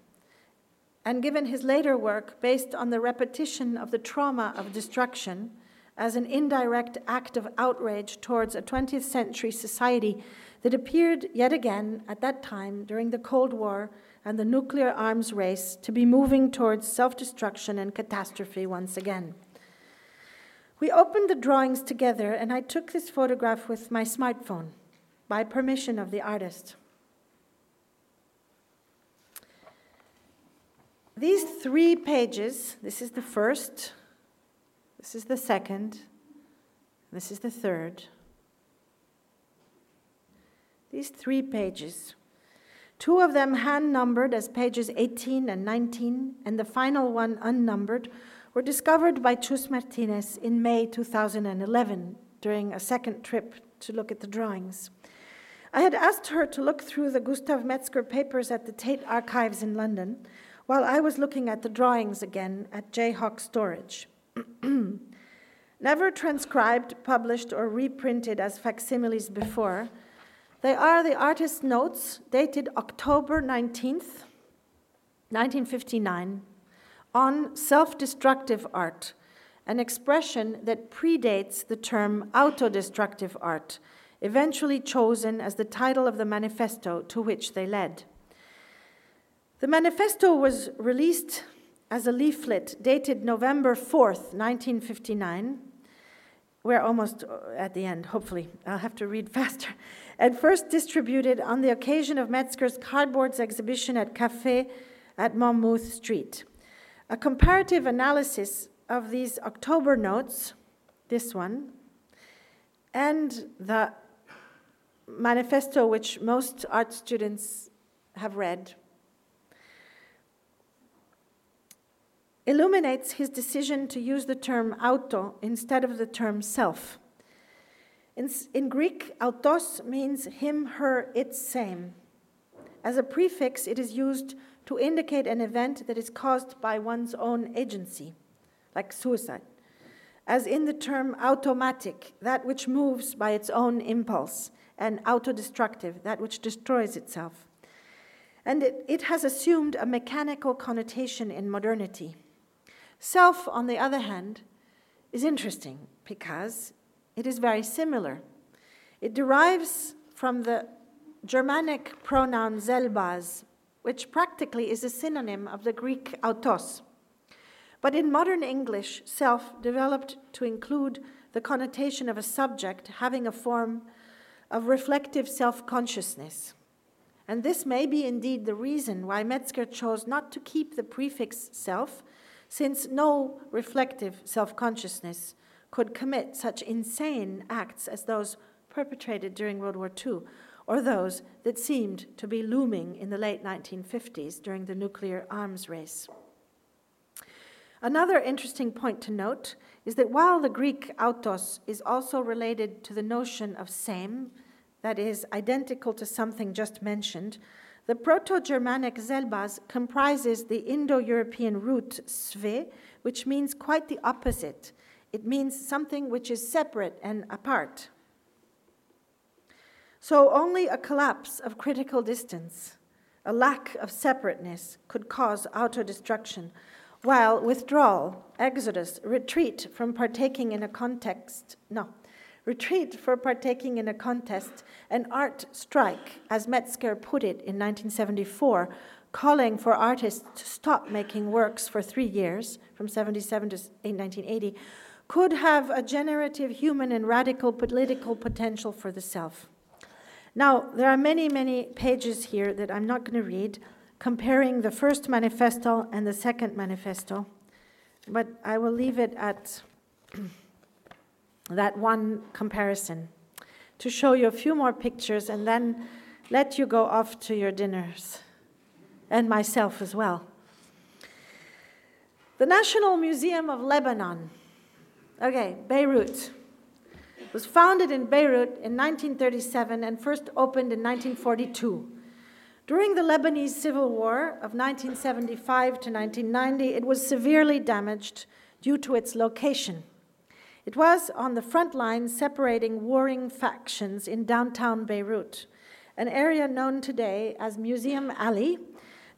and given his later work based on the repetition of the trauma of destruction as an indirect act of outrage towards a 20th century society that appeared yet again at that time during the Cold War and the nuclear arms race to be moving towards self destruction and catastrophe once again. We opened the drawings together, and I took this photograph with my smartphone by permission of the artist. These three pages this is the first, this is the second, this is the third these three pages. Two of them hand numbered as pages 18 and 19, and the final one unnumbered, were discovered by Chus Martinez in May 2011 during a second trip to look at the drawings. I had asked her to look through the Gustav Metzger papers at the Tate Archives in London while I was looking at the drawings again at Jayhawk Storage. *clears throat* Never transcribed, published, or reprinted as facsimiles before, they are the artist's notes dated October 19th, 1959, on self destructive art, an expression that predates the term autodestructive art, eventually chosen as the title of the manifesto to which they led. The manifesto was released as a leaflet dated November 4th, 1959. We're almost uh, at the end, hopefully. I'll have to read *laughs* faster and first distributed on the occasion of Metzger's cardboards exhibition at Café at Monmouth Street. A comparative analysis of these October notes, this one, and the manifesto, which most art students have read, illuminates his decision to use the term auto instead of the term self. In, in Greek, autos means him, her, its same. As a prefix, it is used to indicate an event that is caused by one's own agency, like suicide. As in the term automatic, that which moves by its own impulse, and autodestructive, that which destroys itself. And it, it has assumed a mechanical connotation in modernity. Self, on the other hand, is interesting because it is very similar. It derives from the Germanic pronoun selbas, which practically is a synonym of the Greek autos. But in modern English, self developed to include the connotation of a subject having a form of reflective self consciousness. And this may be indeed the reason why Metzger chose not to keep the prefix self, since no reflective self consciousness could commit such insane acts as those perpetrated during World War II, or those that seemed to be looming in the late 1950s during the nuclear arms race. Another interesting point to note is that while the Greek autos is also related to the notion of same, that is, identical to something just mentioned, the Proto Germanic selbas comprises the Indo European root sve, which means quite the opposite it means something which is separate and apart. So only a collapse of critical distance, a lack of separateness, could cause auto destruction, while withdrawal, exodus, retreat from partaking in a context, no, retreat for partaking in a contest, an art strike, as Metzger put it in 1974, calling for artists to stop making works for three years, from 77 to 1980, could have a generative human and radical political potential for the self. Now, there are many, many pages here that I'm not going to read, comparing the first manifesto and the second manifesto, but I will leave it at *clears throat* that one comparison to show you a few more pictures and then let you go off to your dinners, and myself as well. The National Museum of Lebanon, okay, Beirut was founded in Beirut in 1937 and first opened in 1942. During the Lebanese Civil War of 1975 to 1990, it was severely damaged due to its location. It was on the front line separating warring factions in downtown Beirut, an area known today as Museum Alley,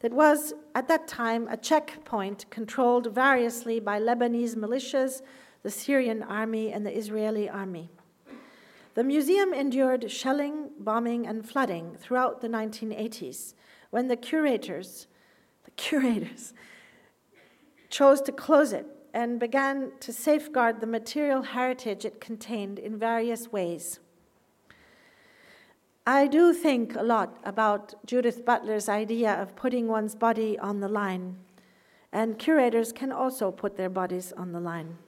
that was at that time a checkpoint controlled variously by Lebanese militias, the Syrian army, and the Israeli army. The museum endured shelling, bombing, and flooding throughout the 1980s when the curators, the curators, chose to close it and began to safeguard the material heritage it contained in various ways. I do think a lot about Judith Butler's idea of putting one's body on the line, and curators can also put their bodies on the line.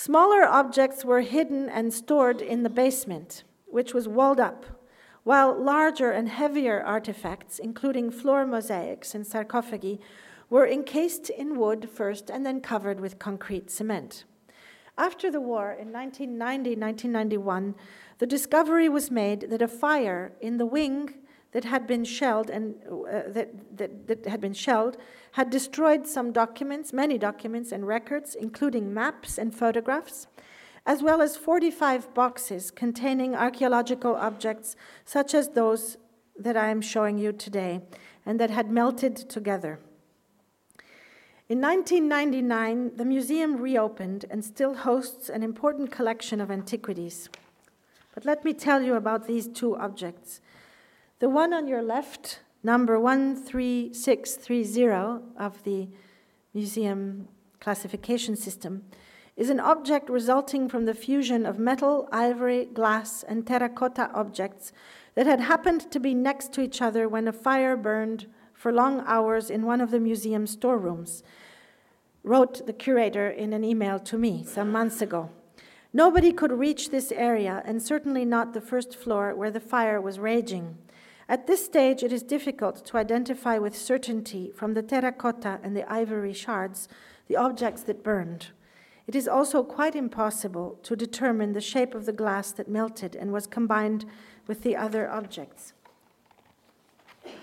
Smaller objects were hidden and stored in the basement, which was walled up, while larger and heavier artifacts, including floor mosaics and sarcophagi, were encased in wood first and then covered with concrete cement. After the war, in 1990 1991, the discovery was made that a fire in the wing that had been shelled and uh, that, that, that had been shelled had destroyed some documents, many documents and records, including maps and photographs, as well as 45 boxes containing archaeological objects such as those that I am showing you today and that had melted together. In 1999, the museum reopened and still hosts an important collection of antiquities. But let me tell you about these two objects. The one on your left, number 13630 of the museum classification system, is an object resulting from the fusion of metal, ivory, glass, and terracotta objects that had happened to be next to each other when a fire burned for long hours in one of the museum's storerooms, wrote the curator in an email to me some months ago. Nobody could reach this area, and certainly not the first floor where the fire was raging. At this stage, it is difficult to identify with certainty from the terracotta and the ivory shards the objects that burned. It is also quite impossible to determine the shape of the glass that melted and was combined with the other objects.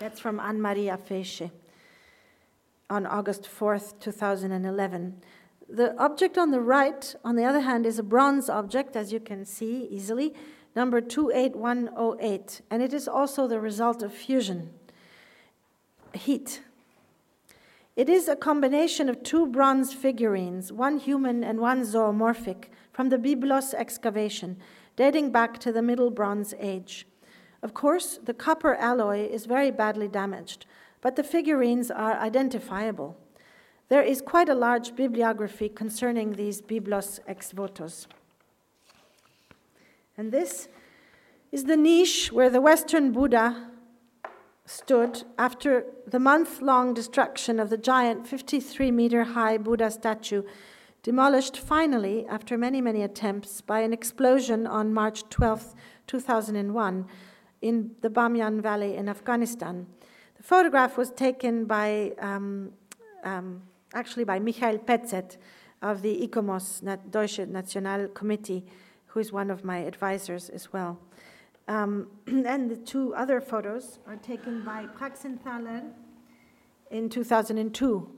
That's from Anne Marie Afeiche on August 4th, 2011. The object on the right, on the other hand, is a bronze object, as you can see easily, number 28108, and it is also the result of fusion, heat. It is a combination of two bronze figurines, one human and one zoomorphic, from the Byblos excavation, dating back to the Middle Bronze Age. Of course, the copper alloy is very badly damaged, but the figurines are identifiable. There is quite a large bibliography concerning these Byblos ex votos. And this is the niche where the Western Buddha stood after the month long destruction of the giant 53 meter high Buddha statue, demolished finally after many, many attempts by an explosion on March 12, 2001, in the Bamyan Valley in Afghanistan. The photograph was taken by, um, um, actually, by Michael Petzet of the ICOMOS, Deutsche National Committee who is one of my advisors as well. Um, *clears throat* and the two other photos are taken by Praxenthaler in 2002.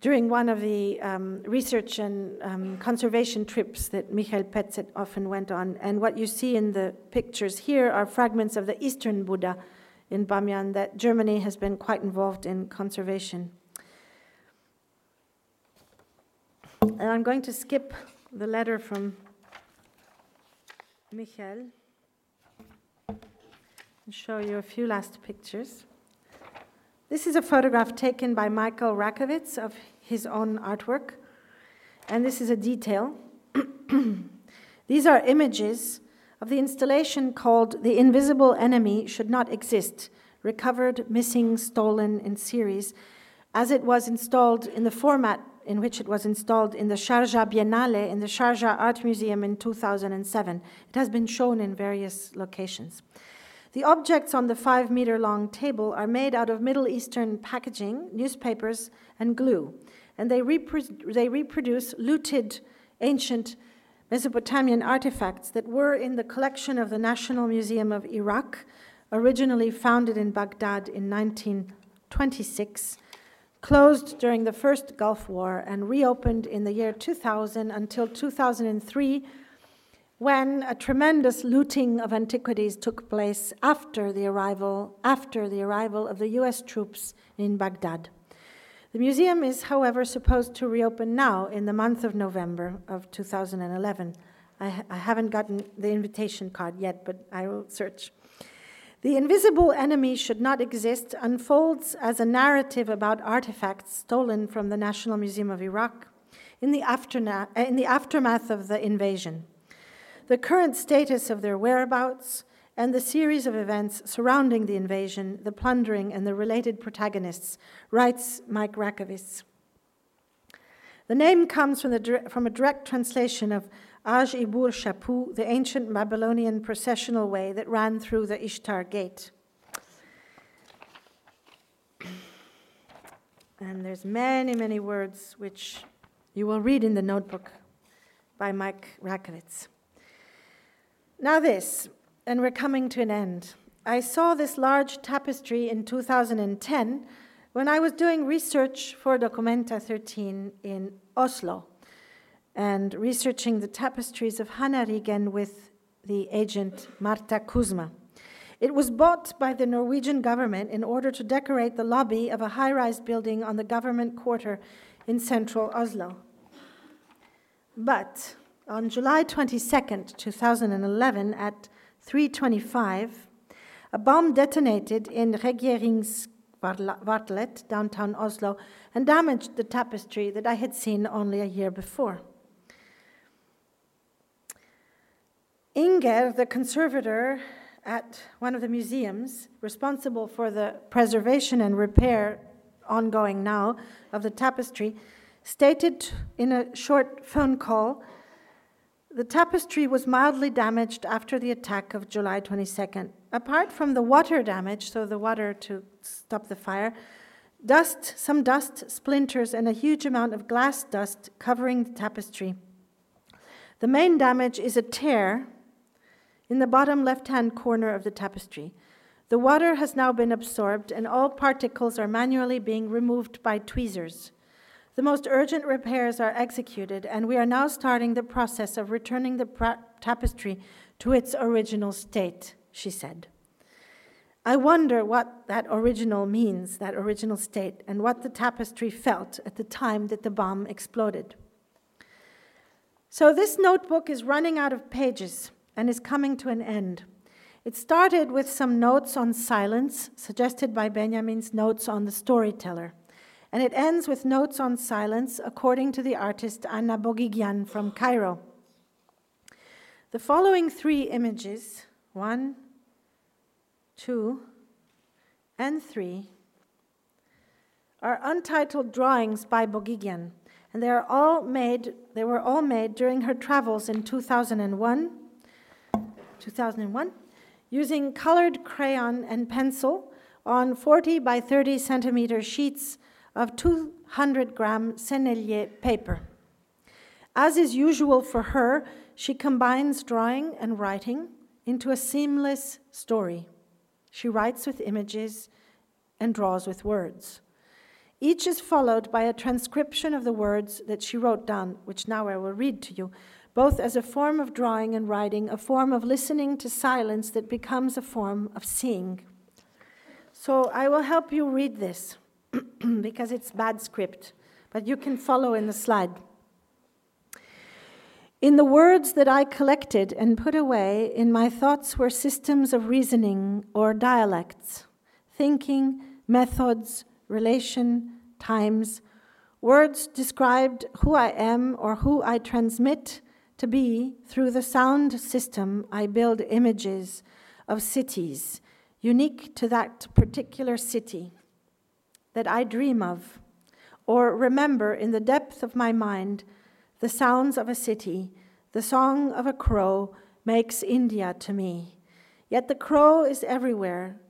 during one of the um, research and um, conservation trips that Michael Petzet often went on. And what you see in the pictures here are fragments of the Eastern Buddha in Bamyan that Germany has been quite involved in conservation. And I'm going to skip the letter from Michael show you a few last pictures. This is a photograph taken by Michael Rakowitz of his own artwork, and this is a detail. *clears throat* These are images of the installation called The Invisible Enemy Should Not Exist, recovered, missing, stolen in series, as it was installed in the format in which it was installed in the Sharjah Biennale in the Sharjah Art Museum in 2007. It has been shown in various locations. The objects on the five meter long table are made out of Middle Eastern packaging, newspapers, and glue, and they, repro- they reproduce looted ancient Mesopotamian artifacts that were in the collection of the National Museum of Iraq, originally founded in Baghdad in 1926, closed during the First Gulf War, and reopened in the year 2000 until 2003 when a tremendous looting of antiquities took place after the arrival, after the arrival of the US troops in Baghdad. The museum is, however, supposed to reopen now in the month of November of 2011. I, I haven't gotten the invitation card yet, but I will search. The invisible enemy should not exist unfolds as a narrative about artifacts stolen from the National Museum of Iraq in the, afterna- uh, in the aftermath of the invasion the current status of their whereabouts, and the series of events surrounding the invasion, the plundering, and the related protagonists, writes Mike Rakowitz. The name comes from, the, from a direct translation of Aj Ibur Shapu, the ancient Babylonian processional way that ran through the Ishtar Gate. And there's many, many words which you will read in the notebook by Mike Rakowitz. Now, this, and we're coming to an end. I saw this large tapestry in 2010 when I was doing research for Documenta 13 in Oslo and researching the tapestries of Hannah Ryggen with the agent Marta Kuzma. It was bought by the Norwegian government in order to decorate the lobby of a high rise building on the government quarter in central Oslo. But on July 22, 2011, at 3:25, a bomb detonated in Regjeringskvartalet, downtown Oslo, and damaged the tapestry that I had seen only a year before. Inger, the conservator at one of the museums responsible for the preservation and repair ongoing now of the tapestry, stated in a short phone call the tapestry was mildly damaged after the attack of July 22nd. Apart from the water damage, so the water to stop the fire, dust, some dust, splinters, and a huge amount of glass dust covering the tapestry. The main damage is a tear in the bottom left hand corner of the tapestry. The water has now been absorbed, and all particles are manually being removed by tweezers. The most urgent repairs are executed, and we are now starting the process of returning the tapestry to its original state, she said. I wonder what that original means, that original state, and what the tapestry felt at the time that the bomb exploded. So, this notebook is running out of pages and is coming to an end. It started with some notes on silence, suggested by Benjamin's notes on the storyteller and it ends with notes on silence according to the artist Anna Boghiguian from Cairo. The following three images one, two, and three are untitled drawings by Boghiguian, and they are all made they were all made during her travels in 2001 2001 using colored crayon and pencil on 40 by 30 centimeter sheets of 200 gram Sennelier paper. As is usual for her, she combines drawing and writing into a seamless story. She writes with images and draws with words. Each is followed by a transcription of the words that she wrote down, which now I will read to you, both as a form of drawing and writing, a form of listening to silence that becomes a form of seeing. So I will help you read this *clears throat* because it's bad script, but you can follow in the slide. In the words that I collected and put away, in my thoughts were systems of reasoning or dialects, thinking, methods, relation, times. Words described who I am or who I transmit to be through the sound system. I build images of cities unique to that particular city that I dream of or remember in the depth of my mind the sounds of a city, the song of a crow makes India to me. Yet the crow is everywhere,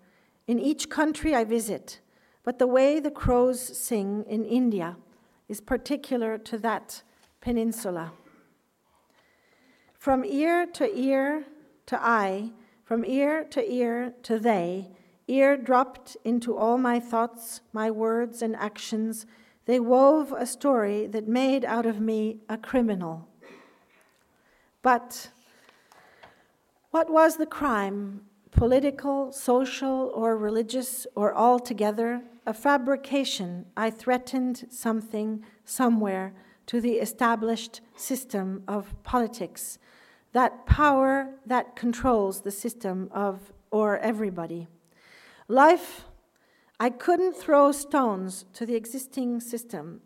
in each country I visit, but the way the crows sing in India is particular to that peninsula. From ear to ear to eye, from ear to ear to they, ear dropped into all my thoughts, my words, and actions, they wove a story that made out of me a criminal. But what was the crime? Political, social, or religious, or altogether? A fabrication. I threatened something somewhere to the established system of politics, that power that controls the system of or everybody. Life, I couldn't throw stones to the existing system,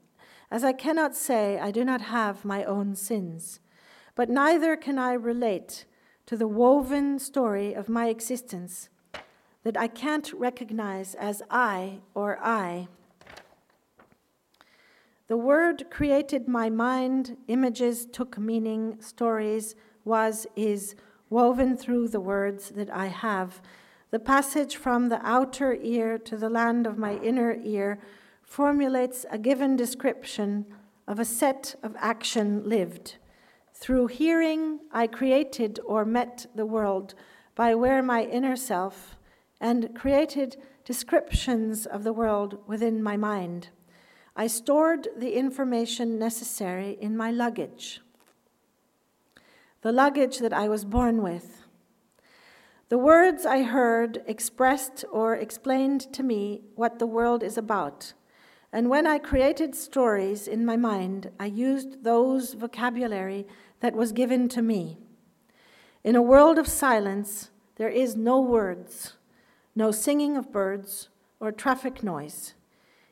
as I cannot say I do not have my own sins but neither can I relate to the woven story of my existence that I can't recognize as I or I. The word created my mind, images took meaning, stories was, is woven through the words that I have. The passage from the outer ear to the land of my inner ear formulates a given description of a set of action lived. Through hearing, I created or met the world by where my inner self and created descriptions of the world within my mind. I stored the information necessary in my luggage, the luggage that I was born with. The words I heard expressed or explained to me what the world is about. And when I created stories in my mind, I used those vocabulary that was given to me. In a world of silence, there is no words, no singing of birds or traffic noise.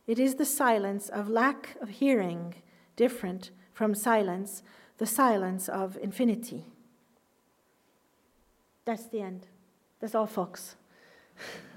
It is the silence of lack of hearing, different from silence, the silence of infinity. That's the end. That's all, folks. *laughs*